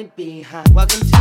behind. Welcome to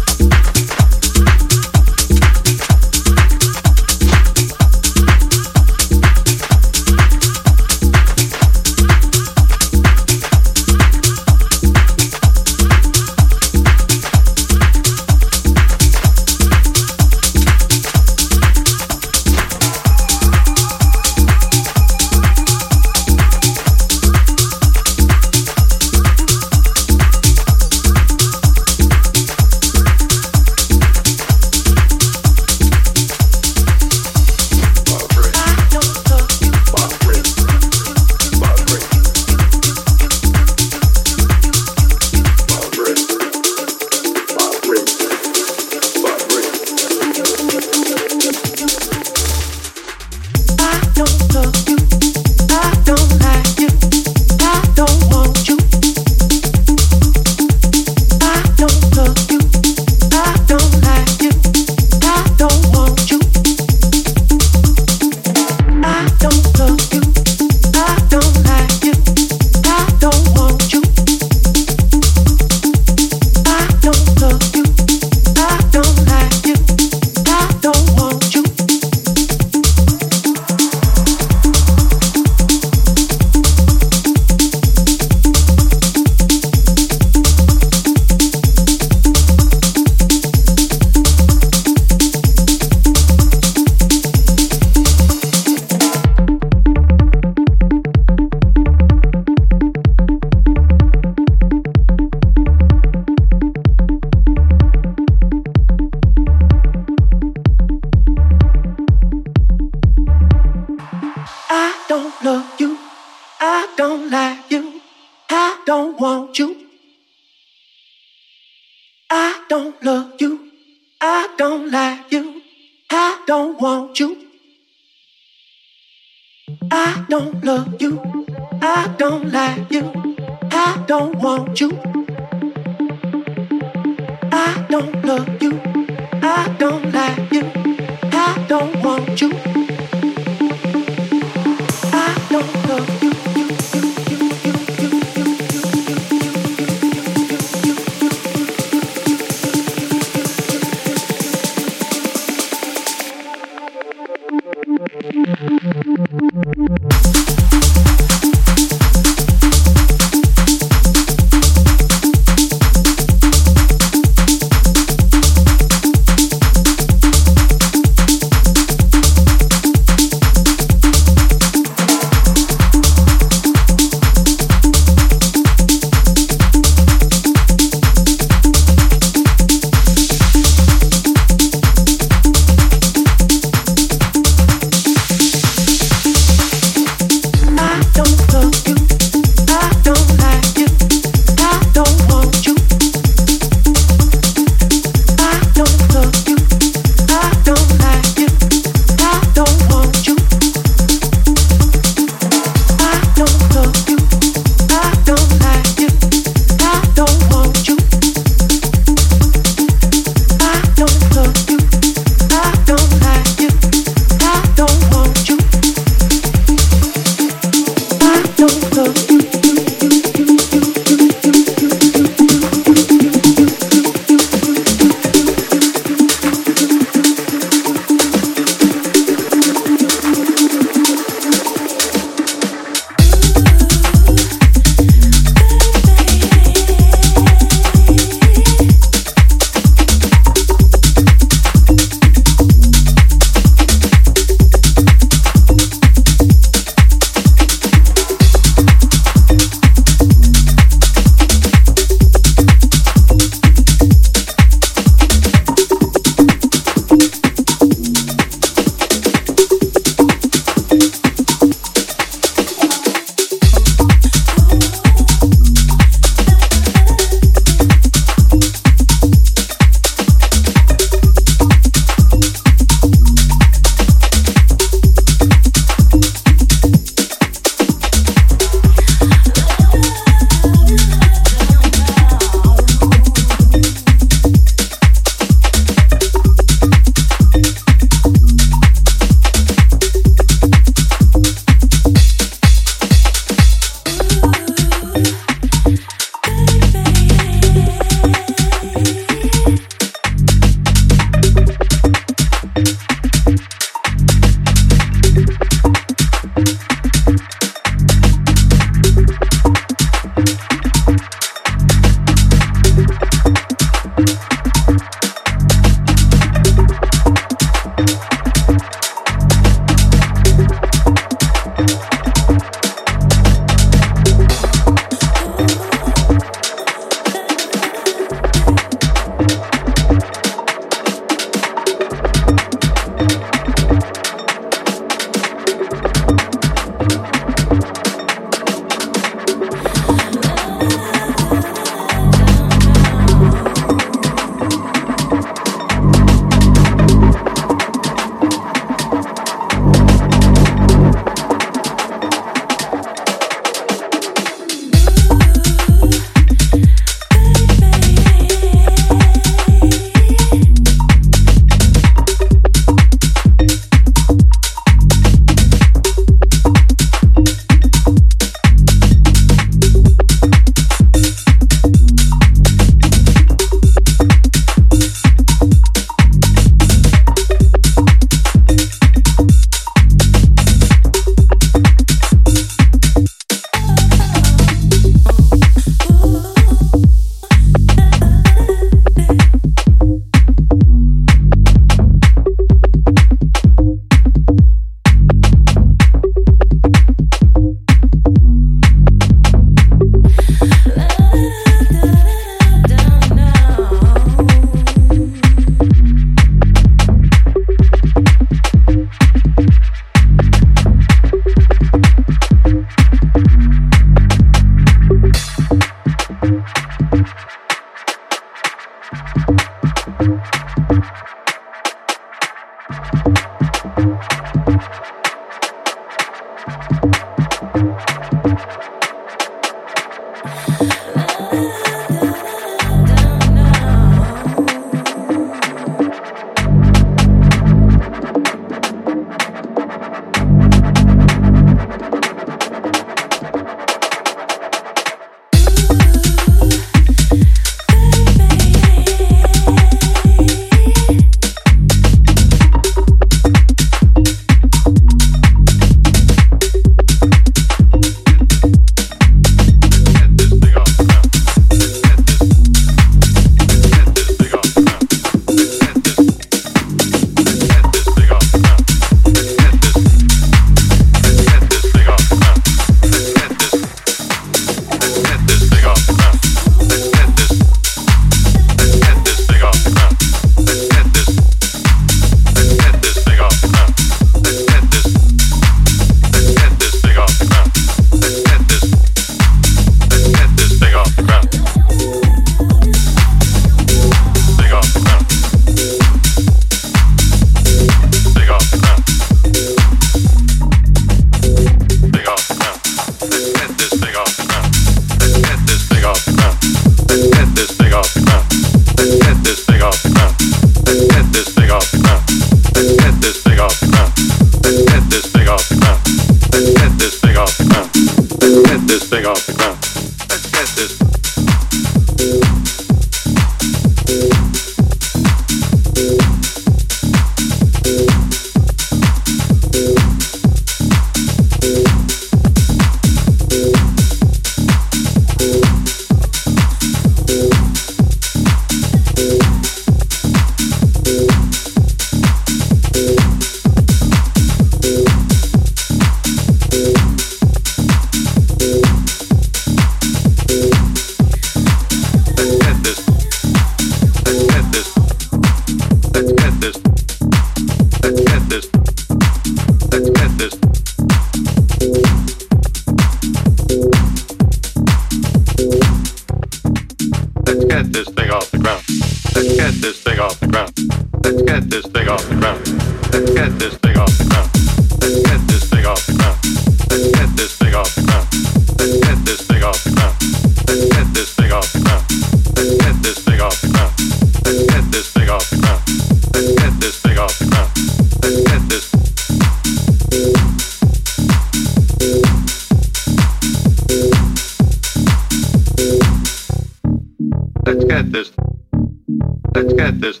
get this.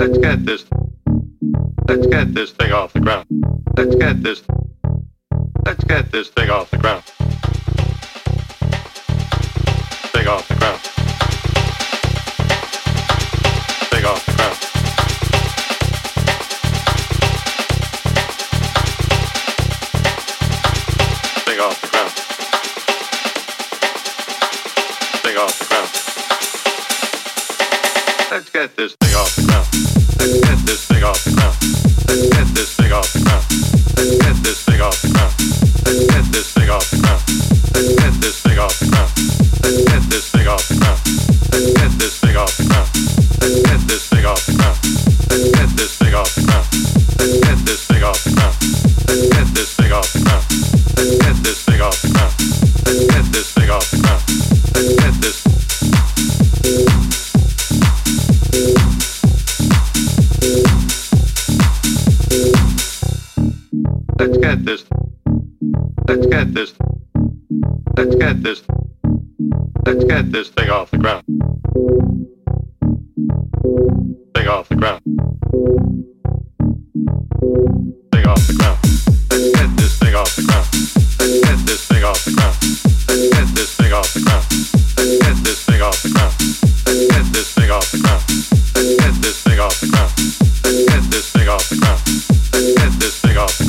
Let's get this. Let's get this thing off the ground. Let's get this. Let's get this thing off the ground. Thing off the ground. Let's get this thing off the ground. Let's get this thing off the ground. Let's get this thing off the ground. Go.